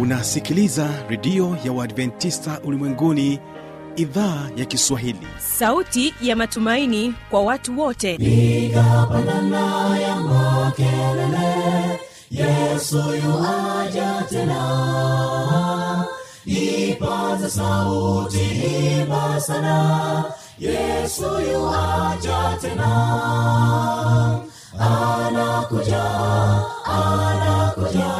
unasikiliza redio ya uadventista ulimwenguni idhaa ya kiswahili. Sauti ya matumaini kwa watu wote. Piga pandana ya makelele yesu yuaja tena. Ipaza sauti imba sana yesu yuaja tena. Anakuja anakuja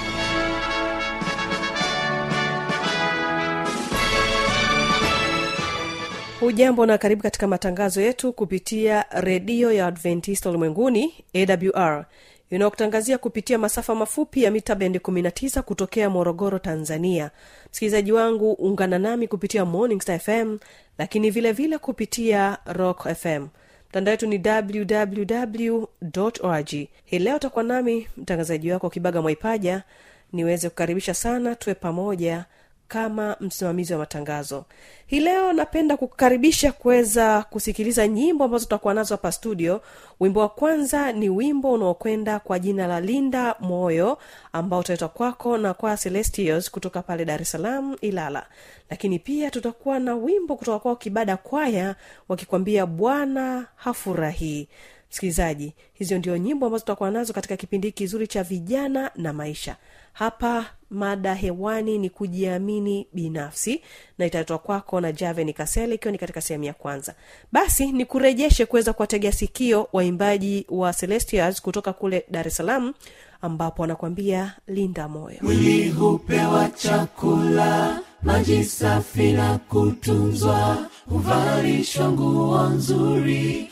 hujambo na karibu katika matangazo yetu kupitia redio ya adventista ulimwenguni awr inayokutangazia kupitia masafa mafupi ya mita bendi 19 kutokea morogoro tanzania. Msikilizaji wangu ungana nami kupitia morning star fm lakini vile vile kupitia rock fm mtandao wetu ni www org hii leo utakuwa nami mtangazaji wako kibaga mwaipaja. Niweze kukaribisha sana tuwe pamoja kama msimamizi wa matangazo. Hii leo napenda kukukaribisha kuweza kusikiliza nyimbo ambazo tutakuwa nazo hapa studio. Wimbo wa kwanza ni wimbo unaokwenda kwa jina la linda moyo ambao utaletwa kwako na kwa celestios kutoka pale dar es salaam ilala. Lakini pia tutakuwa na wimbo kutoka kwao kibada kwaya wakikwambia bwana hafurahii msikilizaji hizo ndio nyimbo ambazo tutakuwa nazo katika kipindi kizuri cha vijana na maisha. Hapa mada hewani ni kujiamini binafsi na italetwa kwako na javen kasele ikiwa ni katika sehemu ya kwanza. Basi ni kurejeshe kuweza kuwategea sikio waimbaji wa celestials kutoka kule dar es salaam ambapo wanakwambia linda moyo. Mwili hupewa chakula maji safi na kutunzwa huvalishwa nguo nzuri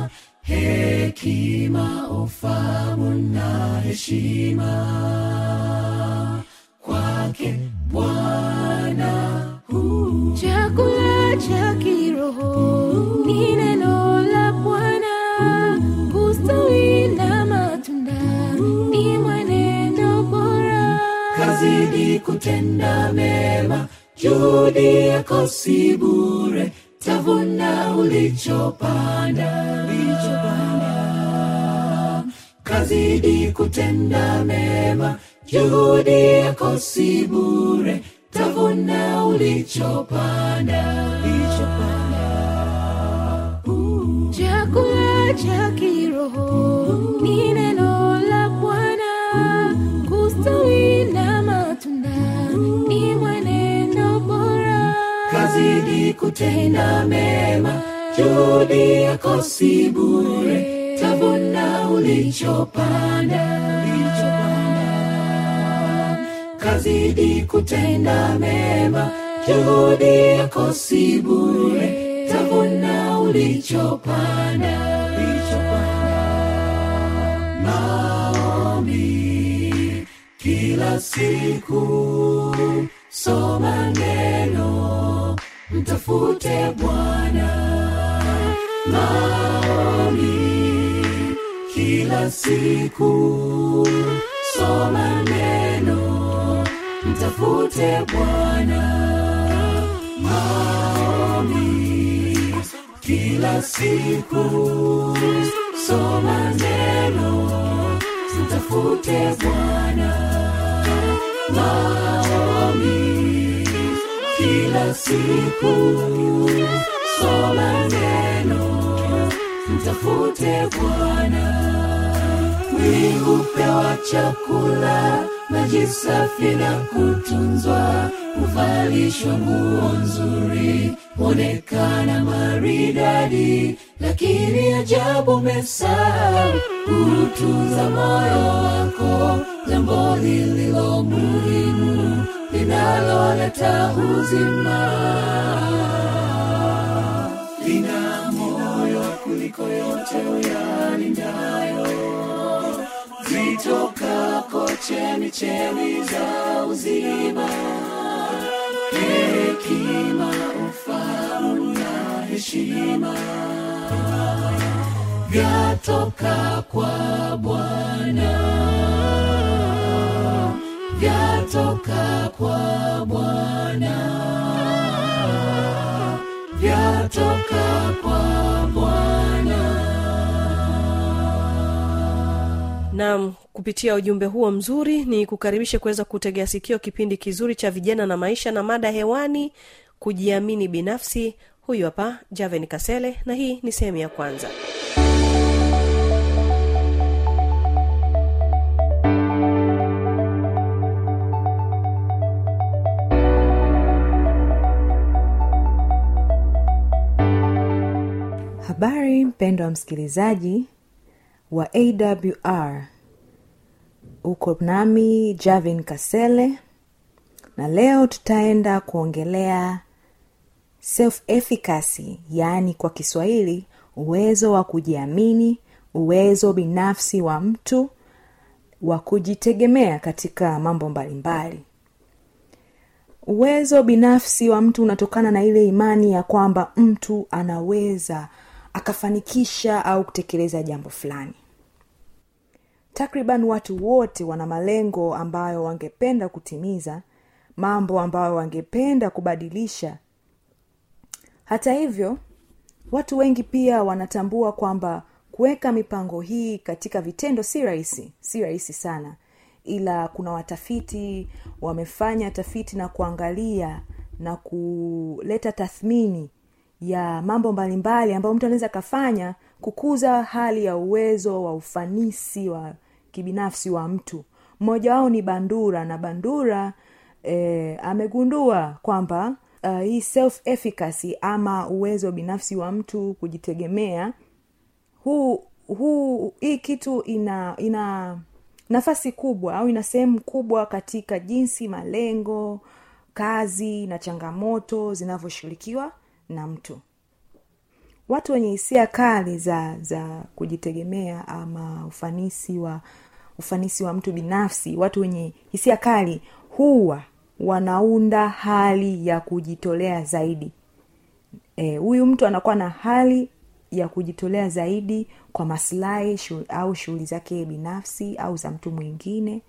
hekima ufamu na heshima. Kwake bwana chakula cha kiroho ni neno la bwana. Ustawi na matunda ni mwenendo bora. Kazidi kutenda mema juhudi yako si bure tavuna ulichopanda. Kazidi kutenda mema. Juhudi yako si bure. Tavuna ulichopanda. Chakula cha kiroho. Ni juhudi yako si bure tavuna ulichopanda. Kazidi kutenda mema juhudi yako si bure tavuna ulichopanda. Maombi kila siku soma neno mtafute bwana maombi kila siku soma neno mtafute bwana. Nami kila siku soma neno mtafute bwana. Nami kila siku soma neno. Mtafute bwana. Mwili chakula maji safi na kutunzwa. Huvalishwa nguo nzuri huonekana maridadi. Lakini ajabu umesahau kuutunza moyo wako. Jambo lililo muhimu linaloleta uzima lina moyo kuliko yote uyalindayo zitokako chemichemi za uzima. Hekima ufahamu na heshima. Vyatoka kwa bwana. Vyatoka kwa bwana vyatoka kwa bwana. Nam kupitia ujumbe huo mzuri ni kukaribishe kuweza kutegea sikio kipindi kizuri cha vijana na maisha na mada hewani kujiamini binafsi. Huyu hapa javen kasele na hii ni sehemu ya kwanza habari mpendo wa msikilizaji wa awr uko nami javin kasele na leo tutaenda kuongelea self efficacy yaani kwa kiswahili uwezo wa kujiamini uwezo binafsi wa mtu wa kujitegemea katika mambo mbalimbali. Uwezo binafsi wa mtu unatokana na ile imani ya kwamba mtu anaweza akafanikisha au kutekeleza jambo fulani. Takriban watu wote wana malengo ambayo wangependa kutimiza mambo ambayo wangependa kubadilisha. Hata hivyo watu wengi pia wanatambua kwamba kuweka mipango hii katika vitendo si rahisi si rahisi sana. Ila kuna watafiti wamefanya tafiti na kuangalia na kuleta tathmini ya mambo mbalimbali ambayo mtu anaweza akafanya kukuza hali ya uwezo wa ufanisi wa kibinafsi wa mtu. Mmoja wao ni bandura na bandura e, amegundua kwamba uh, hii self efficacy ama uwezo binafsi wa mtu kujitegemea huu huu hii kitu ina ina nafasi kubwa au ina sehemu kubwa katika jinsi malengo kazi na changamoto zinavyoshughulikiwa na mtu. Watu wenye hisia kali za za kujitegemea ama ufanisi wa ufanisi wa mtu binafsi watu wenye hisia kali huwa wanaunda hali ya kujitolea zaidi. Huyu e, mtu anakuwa na hali ya kujitolea zaidi kwa maslahi shu, au shughuli zake binafsi au za mtu mwingine.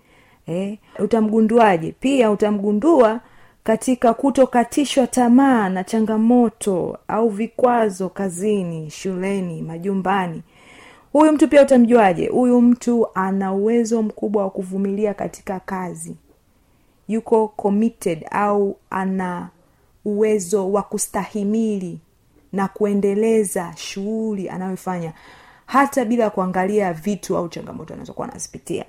E, utamgunduaje? Pia utamgundua katika kutokatishwa tamaa na changamoto au vikwazo kazini shuleni majumbani. Huyu mtu pia utamjuaje? Huyu mtu ana uwezo mkubwa wa kuvumilia katika kazi. Yuko committed au ana uwezo wa kustahimili na kuendeleza shughuli anayofanya hata bila kuangalia vitu au changamoto anazokuwa anazipitia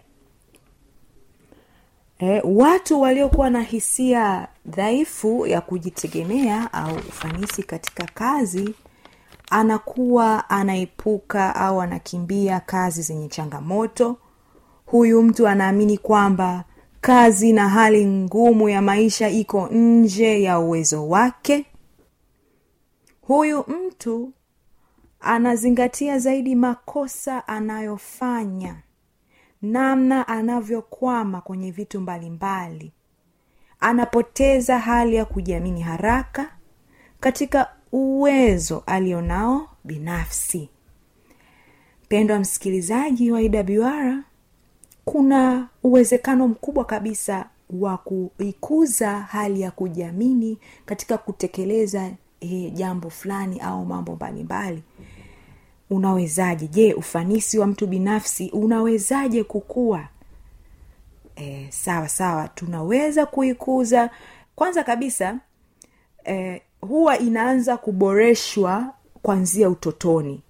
e, watu waliokuwa na hisia dhaifu ya kujitegemea au ufanisi katika kazi anakuwa anaepuka au anakimbia kazi zenye changamoto. Huyu mtu anaamini kwamba kazi na hali ngumu ya maisha iko nje ya uwezo wake. Huyu mtu anazingatia zaidi makosa anayofanya namna anavyokwama kwenye vitu mbalimbali mbali. anapoteza hali ya kujiamini haraka katika uwezo alionao binafsi mpendwa msikilizaji wa iwr kuna uwezekano mkubwa kabisa wa kuikuza hali ya kujiamini katika kutekeleza e, jambo fulani au mambo mbalimbali unawezaje? Je ufanisi wa mtu binafsi unawezaje kukua? E, sawa sawa. Tunaweza kuikuza. Kwanza kabisa e, huwa inaanza kuboreshwa kwanzia utotoni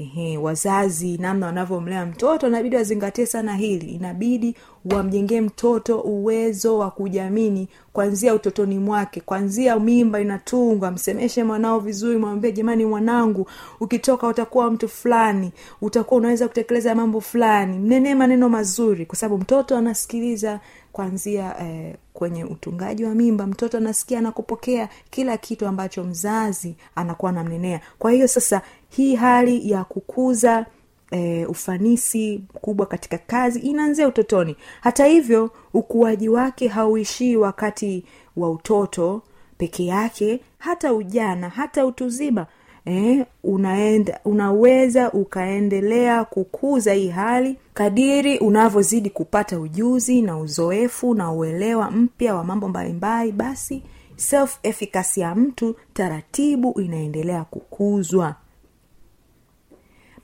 ehe, wazazi namna wanavyomlea mtoto inabidi wazingatie sana hili. Inabidi wamjengee mtoto uwezo wa kujamini kwanzia utotoni mwake. Kwanzia mimba inatungwa msemeshe mwanao vizuri mwambie jamani mwanangu ukitoka utakuwa mtu fulani. Utakuwa unaweza kutekeleza mambo fulani. Mnenee maneno mazuri kwa sababu mtoto anasikiliza kwanzia eh, kwenye utungaji wa mimba. Mtoto anasikia anakupokea kila kitu ambacho mzazi anakuwa anamnenea. Kwa hiyo sasa hii hali ya kukuza e, ufanisi mkubwa katika kazi inaanzia utotoni. Hata hivyo ukuaji wake hauishii wakati wa utoto peke yake hata ujana hata utuzima eh, unaenda unaweza ukaendelea kukuza hii hali kadiri unavyozidi kupata ujuzi na uzoefu na uelewa mpya wa mambo mbalimbali. Basi self efficacy ya mtu taratibu inaendelea kukuzwa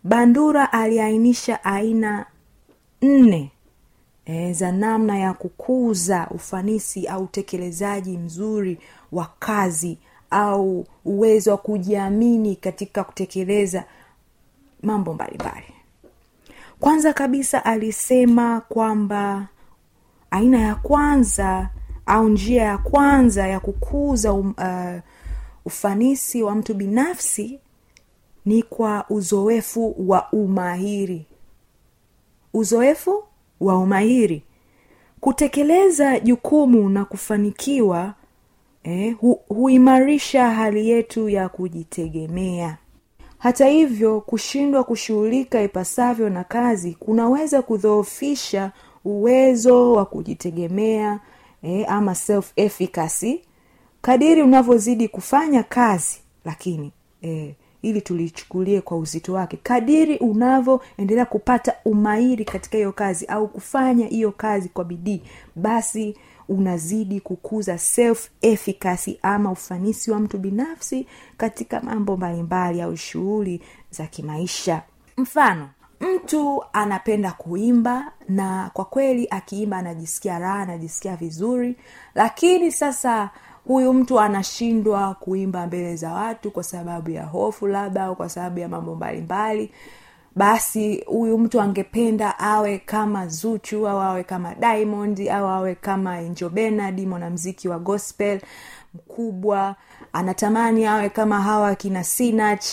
bandura aliainisha aina nne e, za namna ya kukuza ufanisi au utekelezaji mzuri wa kazi au uwezo wa kujiamini katika kutekeleza mambo mbalimbali. Kwanza kabisa alisema kwamba aina ya kwanza au njia ya kwanza ya kukuza um, uh, ufanisi wa mtu binafsi ni kwa uzoefu wa umahiri. Uzoefu wa umahiri. Kutekeleza jukumu na kufanikiwa eh, hu, huimarisha hali yetu ya kujitegemea. Hata hivyo kushindwa kushughulika ipasavyo na kazi kunaweza kudhoofisha uwezo wa kujitegemea eh, ama self efficacy kadiri unavyozidi kufanya kazi lakini eh, ili tulichukulie kwa uzito wake. Kadiri unavyoendelea kupata umahiri katika hiyo kazi au kufanya hiyo kazi kwa bidii basi unazidi kukuza self efficacy ama ufanisi wa mtu binafsi katika mambo mbalimbali au shughuli za kimaisha. Mfano mtu anapenda kuimba na kwa kweli akiimba anajisikia raha anajisikia vizuri lakini sasa huyu mtu anashindwa kuimba mbele za watu kwa sababu ya hofu labda au kwa sababu ya mambo mbalimbali basi huyu mtu angependa awe kama zuchu au awe kama diamond au awe kama angel benard mwanamziki wa gospel mkubwa. Anatamani awe kama hawa kina sinach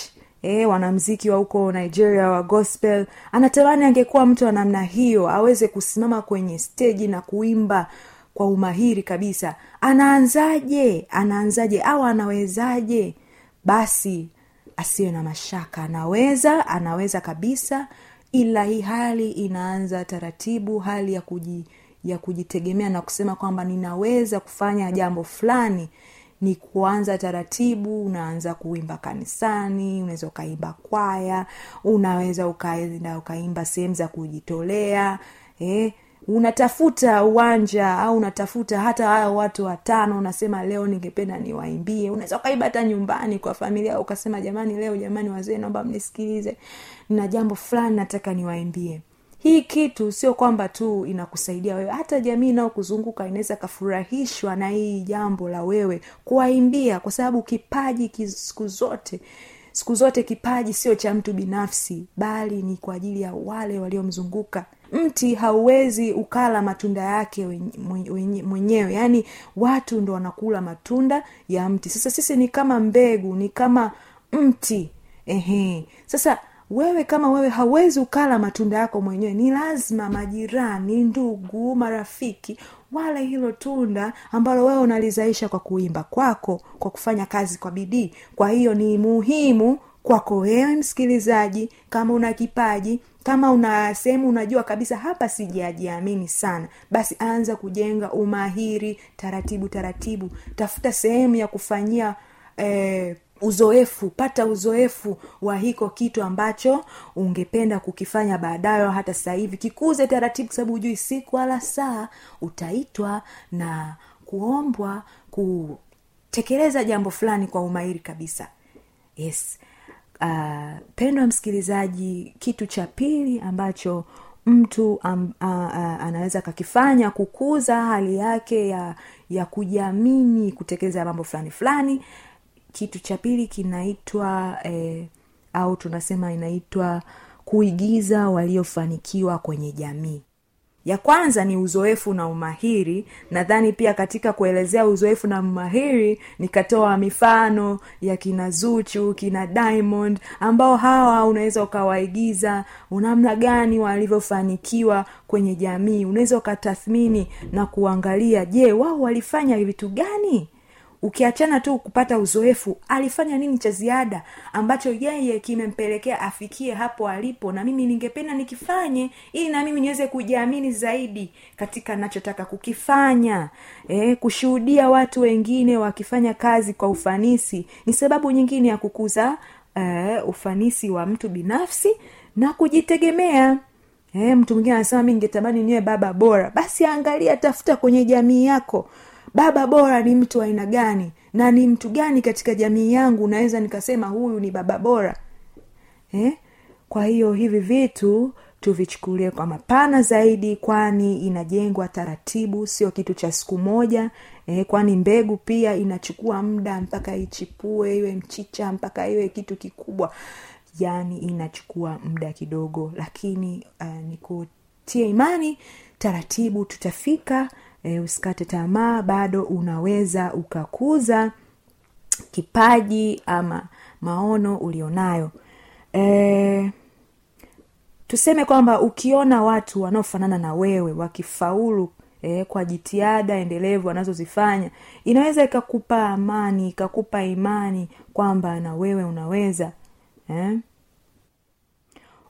e, wanamziki wa huko nigeria wa gospel. Anatamani angekuwa mtu wa namna hiyo aweze kusimama kwenye steji na kuimba kwa umahiri kabisa. Anaanzaje? Anaanzaje? Au anawezaje? Basi asiwe na mashaka. Anaweza anaweza kabisa ila hii hali inaanza taratibu hali ya kuji ya kujitegemea na kusema kwamba ninaweza kufanya jambo fulani ni kuanza taratibu unaanza kuimba kanisani unaweza ukaimba kwaya unaweza ukaenda ukaimba sehemu za kujitolea eh, unatafuta uwanja au unatafuta hata hao watu watano unasema leo ningependa niwaimbie. Unaweza ukaiba hata nyumbani kwa familia ukasema jamani leo jamani wazee naomba mnisikilize. Na jambo fulani nataka niwaimbie. Hii kitu sio kwamba tu inakusaidia wewe hata jamii inayokuzunguka inaweza kafurahishwa na hii jambo la wewe kuwaimbia kwa sababu kipaji siku zote siku zote kipaji sio cha mtu binafsi bali ni kwa ajili ya wale waliomzunguka. Mti hauwezi ukala matunda yake mwenyewe. Yaani watu ndo wanakula matunda ya mti. Sasa sisi ni kama mbegu ni kama mti. Ehe. Sasa wewe kama wewe hauwezi ukala matunda yako mwenyewe ni lazima majirani ndugu marafiki wale hilo tunda ambalo wewe unalizaisha kwa kuimba kwako kwa kufanya kazi kwa bidii. Kwa hiyo ni muhimu kwako wewe msikilizaji kama una kipaji kama una sehemu unajua kabisa hapa sijajiamini sana. Basi anza kujenga umahiri taratibu taratibu. Tafuta sehemu ya kufanyia eh, uzoefu pata uzoefu wa hiko kitu ambacho ungependa kukifanya baadaye hata sasa hivi. Kikuze taratibu kwa sababu hujui siku wala saa utaitwa na kuombwa kutekeleza jambo fulani kwa umahiri kabisa. Yes. Uh, pendwa msikilizaji kitu cha pili ambacho mtu um, uh, uh, anaweza akakifanya kukuza hali yake ya ya kujiamini kutekeleza mambo fulani fulani kitu cha pili kinaitwa eh, au tunasema inaitwa kuigiza waliofanikiwa kwenye jamii. Ya kwanza ni uzoefu na umahiri. Nadhani pia katika kuelezea uzoefu na umahiri nikatoa mifano ya kina zuchu kina diamond ambao hawa unaweza ukawaigiza namna gani walivyofanikiwa kwenye jamii. Unaweza ukatathmini na kuangalia je wao walifanya vitu gani ukiachana tu kupata uzoefu alifanya nini cha ziada ambacho yeye kimempelekea afikie hapo alipo? Na mimi ningependa nikifanye ili na mimi niweze kujiamini zaidi katika nachotaka kukifanya. E, kushuhudia watu wengine wakifanya kazi kwa ufanisi ni sababu nyingine ya kukuza uh, ufanisi wa mtu binafsi na kujitegemea. E, mtu mwingine anasema mi ningetamani niwe baba bora. Basi angalia tafuta kwenye jamii yako baba bora ni mtu aina gani? Na ni mtu gani katika jamii yangu naweza nikasema huyu ni baba bora? Eh? kwa hiyo hivi vitu tuvichukulie kwa mapana zaidi kwani inajengwa taratibu sio kitu cha siku moja. Eh, kwani mbegu pia inachukua muda mpaka ichipue iwe mchicha mpaka iwe kitu kikubwa. Yani inachukua muda kidogo lakini uh, nikutie imani taratibu tutafika e, usikate tamaa bado unaweza ukakuza kipaji ama maono ulionayo e, tuseme kwamba ukiona watu wanaofanana na wewe wakifaulu e, kwa jitihada endelevu wanazozifanya inaweza ikakupa amani ikakupa imani kwamba na wewe unaweza eh?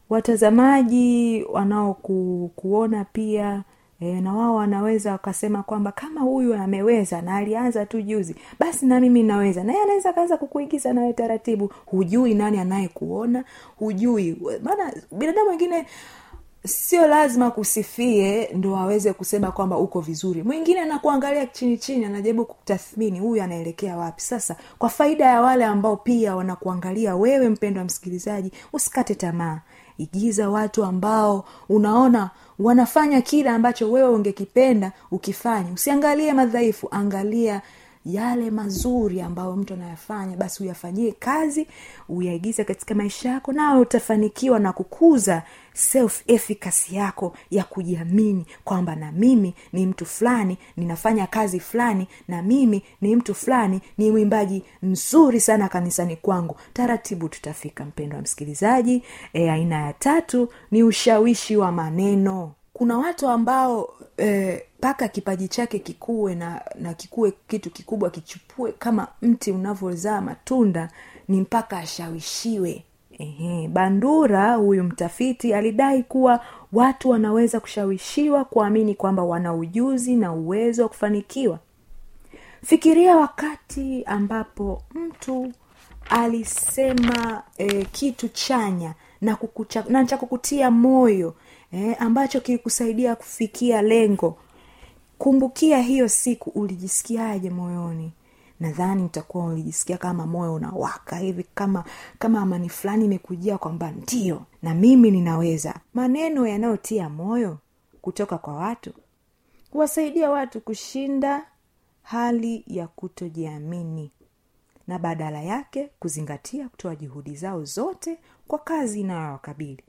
watazamaji wanaokuona pia e, na wao wanaweza wakasema kwamba kama huyu ameweza na alianza tu juzi basi na mimi naweza naye anaweza akaanza kukuigiza nawe taratibu. Hujui nani anayekuona hujui. Maana binadamu wengine sio lazima kusifie ndo aweze kusema kwamba uko vizuri. Mwingine anakuangalia chini chini anajaribu kutathmini huyu anaelekea wapi. Sasa kwa faida ya wale ambao pia wanakuangalia wewe mpendo wa msikilizaji usikate tamaa igiza watu ambao unaona wanafanya kile ambacho wewe ungekipenda ukifanya usiangalie madhaifu angalia yale mazuri ambayo mtu anayafanya basi uyafanyie kazi uyaigize katika maisha yako nawe utafanikiwa na kukuza self efficacy yako ya kujiamini kwamba na mimi ni mtu fulani ninafanya kazi fulani na mimi ni mtu fulani ni mwimbaji mzuri sana kanisani kwangu. Taratibu tutafika mpendo wa msikilizaji. E, aina ya tatu ni ushawishi wa maneno kuna watu ambao mpaka e, kipaji chake kikuwe na na kikuwe kitu kikubwa kichupue kama mti unavyozaa matunda ni mpaka ashawishiwe. Ehe, bandura huyu mtafiti alidai kuwa watu wanaweza kushawishiwa kuamini kwamba wana ujuzi na uwezo wa kufanikiwa. Fikiria wakati ambapo mtu alisema e, kitu chanya na, kukucha, na cha kukutia moyo e, ambacho kilikusaidia kufikia lengo. Kumbukia hiyo siku ulijisikiaje moyoni? Nadhani utakuwa ulijisikia kama moyo unawaka hivi kama kama amani fulani imekujia kwamba ndio na mimi ninaweza. Maneno yanayotia moyo kutoka kwa watu huwasaidia watu kushinda hali ya kutojiamini na badala yake kuzingatia kutoa juhudi zao zote kwa kazi inayowakabili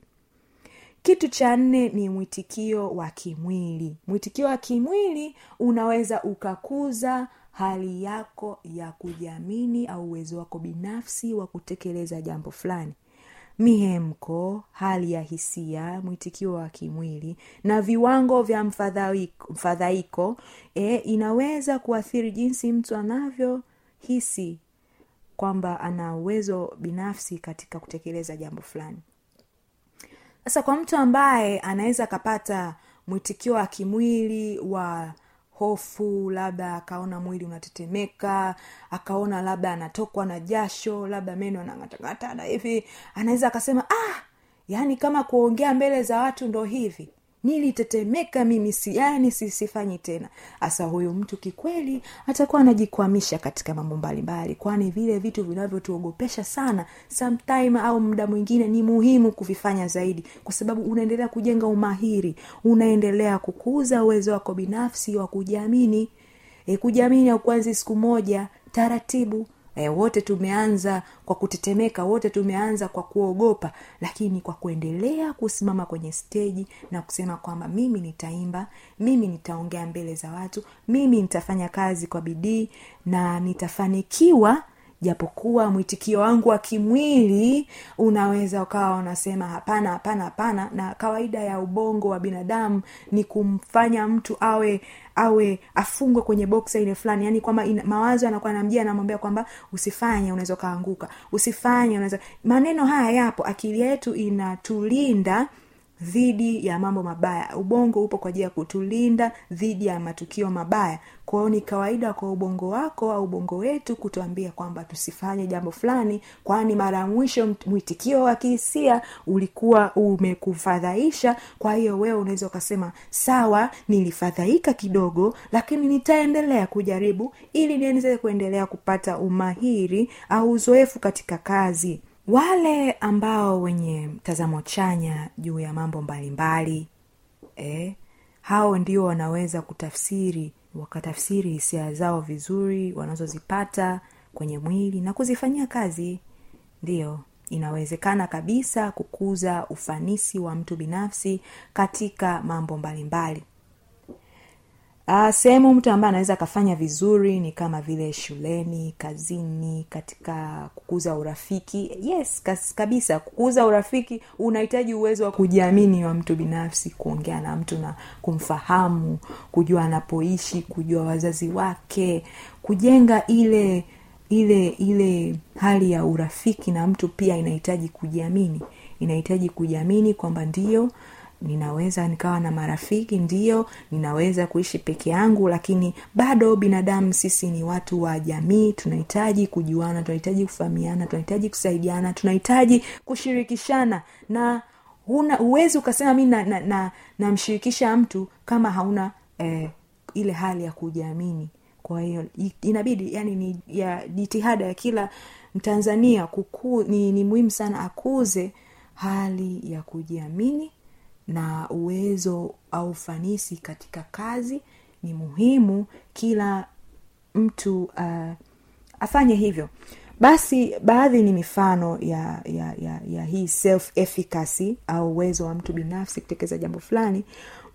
kitu cha nne ni mwitikio wa kimwili. Mwitikio wa kimwili unaweza ukakuza hali yako ya kujiamini au uwezo wako binafsi wa kutekeleza jambo fulani. Mihemko hali ya hisia mwitikio wa kimwili na viwango vya mfadhaiko, e, inaweza kuathiri jinsi mtu anavyohisi kwamba ana uwezo binafsi katika kutekeleza jambo fulani sasa kwa mtu ambaye anaweza akapata mwitikio wa kimwili wa hofu labda akaona mwili unatetemeka akaona labda anatokwa na jasho labda meno anang'atang'ata na hivi anaweza akasema ah yaani kama kuongea mbele za watu ndo hivi nilitetemeka mimi si yani sisifanyi tena. Hasa huyu mtu kikweli atakuwa anajikwamisha katika mambo mbalimbali kwani vile vitu vinavyotuogopesha sana sometime au muda mwingine ni muhimu kuvifanya zaidi kwa sababu unaendelea kujenga umahiri unaendelea kukuza uwezo wako binafsi wa kujiamini. E, kujiamini aukuanzi siku moja taratibu e, wote tumeanza kwa kutetemeka wote tumeanza kwa kuogopa lakini kwa kuendelea kusimama kwenye steji na kusema kwamba mimi nitaimba mimi nitaongea mbele za watu mimi nitafanya kazi kwa bidii na nitafanikiwa japokuwa mwitikio wangu wa kimwili unaweza ukawa unasema hapana hapana hapana na kawaida ya ubongo wa binadamu ni kumfanya mtu awe awe afungwe kwenye boksa ile fulani. Yani kwamba mawazo anakuwa namjia anamwambia kwamba usifanye unaweza ukaanguka. Usifanye unaweza maneno haya yapo. Akili yetu inatulinda dhidi ya mambo mabaya. Ubongo upo kwa ajili ya kutulinda dhidi ya matukio mabaya. Kwao ni kawaida kwa ubongo wako au ubongo wetu kutuambia kwamba tusifanye jambo fulani kwani mara ya mwisho mwitikio wa kihisia ulikuwa umekufadhaisha. Kwa hiyo wewe unaweza ukasema sawa nilifadhaika kidogo lakini nitaendelea kujaribu ili niweze kuendelea kupata umahiri au uzoefu katika kazi wale ambao wenye mtazamo chanya juu ya mambo mbalimbali eh, hao ndio wanaweza kutafsiri wakatafsiri hisia zao vizuri wanazozipata kwenye mwili na kuzifanyia kazi. Ndiyo inawezekana kabisa kukuza ufanisi wa mtu binafsi katika mambo mbalimbali Uh, sehemu mtu ambaye anaweza akafanya vizuri ni kama vile shuleni kazini katika kukuza urafiki. Yes kas, kabisa kukuza urafiki unahitaji uwezo wa kujiamini wa mtu binafsi kuongea na mtu na kumfahamu kujua anapoishi kujua wazazi wake kujenga ile ile ile hali ya urafiki na mtu pia inahitaji kujiamini. Inahitaji kujiamini kwamba ndio ninaweza nikawa na marafiki ndio ninaweza kuishi peke yangu lakini bado binadamu sisi ni watu wa jamii tunahitaji kujuana tunahitaji kufahamiana tunahitaji kusaidiana tunahitaji kushirikishana. Na huna huwezi ukasema mi namshirikisha na, na, na mtu kama hauna eh, ile hali ya kujiamini. Kwa hiyo inabidi yani ni ya jitihada ya kila mtanzania kuku, ni, ni muhimu sana akuze hali ya kujiamini na uwezo au ufanisi katika kazi ni muhimu kila mtu uh, afanye hivyo. Basi baadhi ni mifano ya ya ya, ya hii self efficacy au uwezo wa mtu binafsi kutekeleza jambo fulani.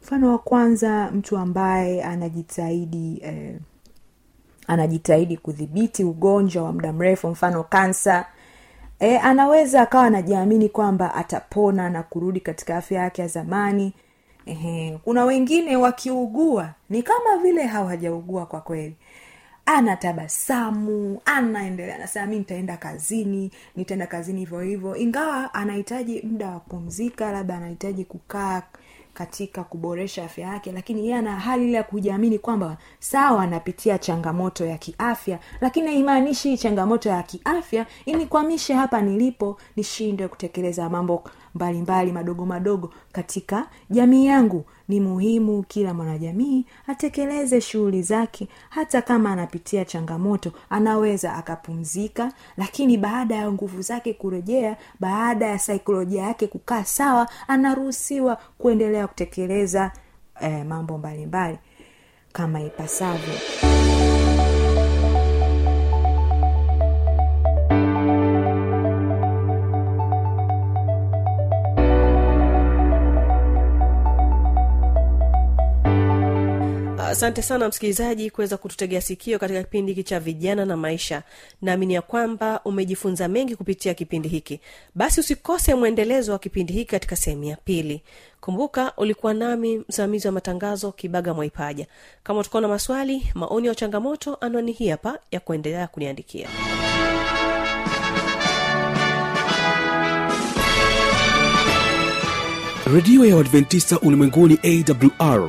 Mfano wa kwanza mtu ambaye anajitahidi eh, anajitahidi kudhibiti ugonjwa wa muda mrefu mfano kansa e, anaweza akawa anajiamini kwamba atapona na kurudi katika afya yake ya zamani. Ehe, kuna wengine wakiugua ni kama vile hawajaugua kwa kweli. Anatabasamu anaendelea anasema mi nitaenda kazini nitaenda kazini hivyo hivyo. Ingawa anahitaji muda wa kupumzika labda anahitaji kukaa katika kuboresha afya yake lakini yeye ana hali ile ya kujiamini kwamba sawa anapitia changamoto ya kiafya lakini haimaanishi changamoto ya kiafya inikwamishe hapa nilipo nishindwe kutekeleza mambo mbalimbali madogo madogo katika jamii yangu. Ni muhimu kila mwanajamii atekeleze shughuli zake hata kama anapitia changamoto anaweza akapumzika lakini baada ya nguvu zake kurejea baada ya saikolojia yake kukaa sawa anaruhusiwa kuendelea kutekeleza eh, mambo mbalimbali kama ipasavyo asante sana msikilizaji kuweza kututegea sikio katika kipindi hiki cha vijana na maisha. Naamini ya kwamba umejifunza mengi kupitia kipindi hiki. Basi usikose mwendelezo wa kipindi hiki katika sehemu ya pili. Kumbuka ulikuwa nami msimamizi wa matangazo kibaga mwaipaja. Kama utakuwa na maswali maoni ya changamoto anwani hii hapa ya kuendelea kuniandikia. Redio ya uadventista ulimwenguni awr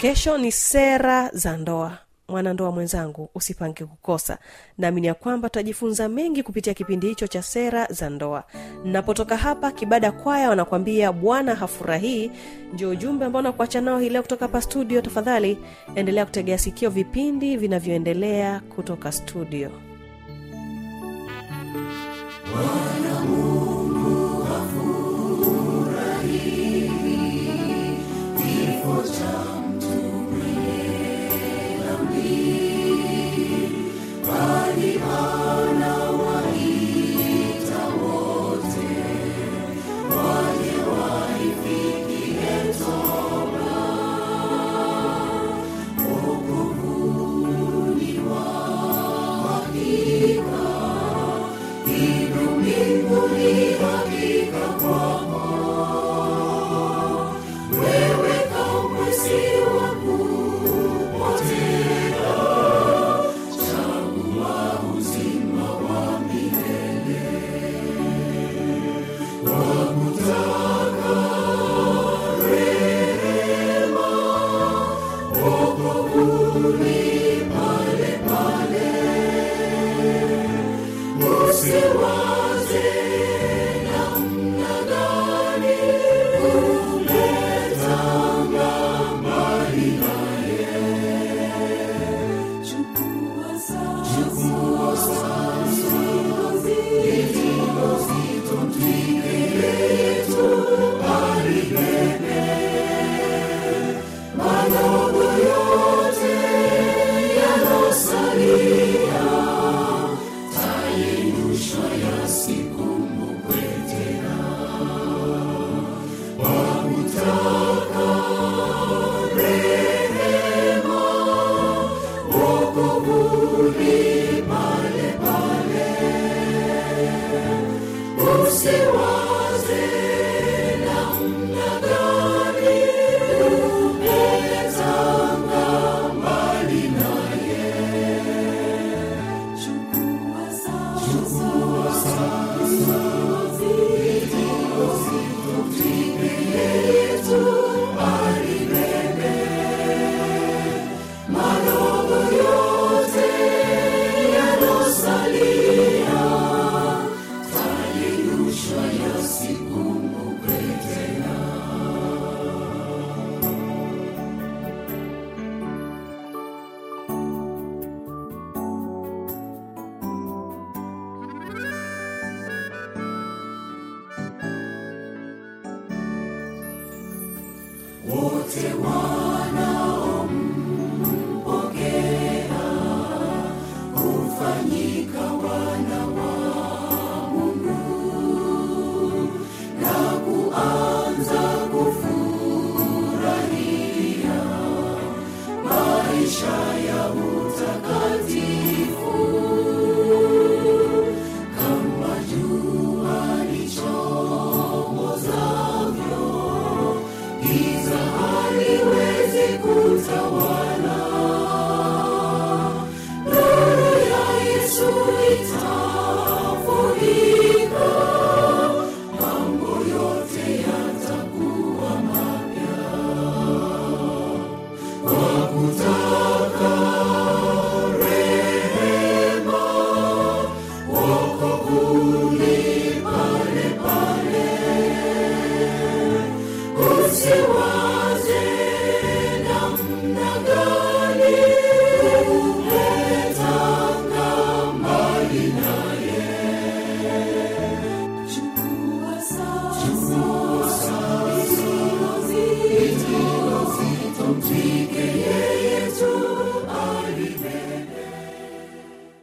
kesho ni sera za ndoa. Mwanandoa mwenzangu usipange kukosa. Naamini ya kwamba tutajifunza mengi kupitia kipindi hicho cha sera za ndoa. Napotoka hapa kibada kwaya wanakwambia bwana hafurahii. Ndio ujumbe ambao nakuacha nao hii leo kutoka hapa studio. Tafadhali endelea kutegea sikio vipindi vinavyoendelea kutoka studio. Wote Giza haliwezi kutawala.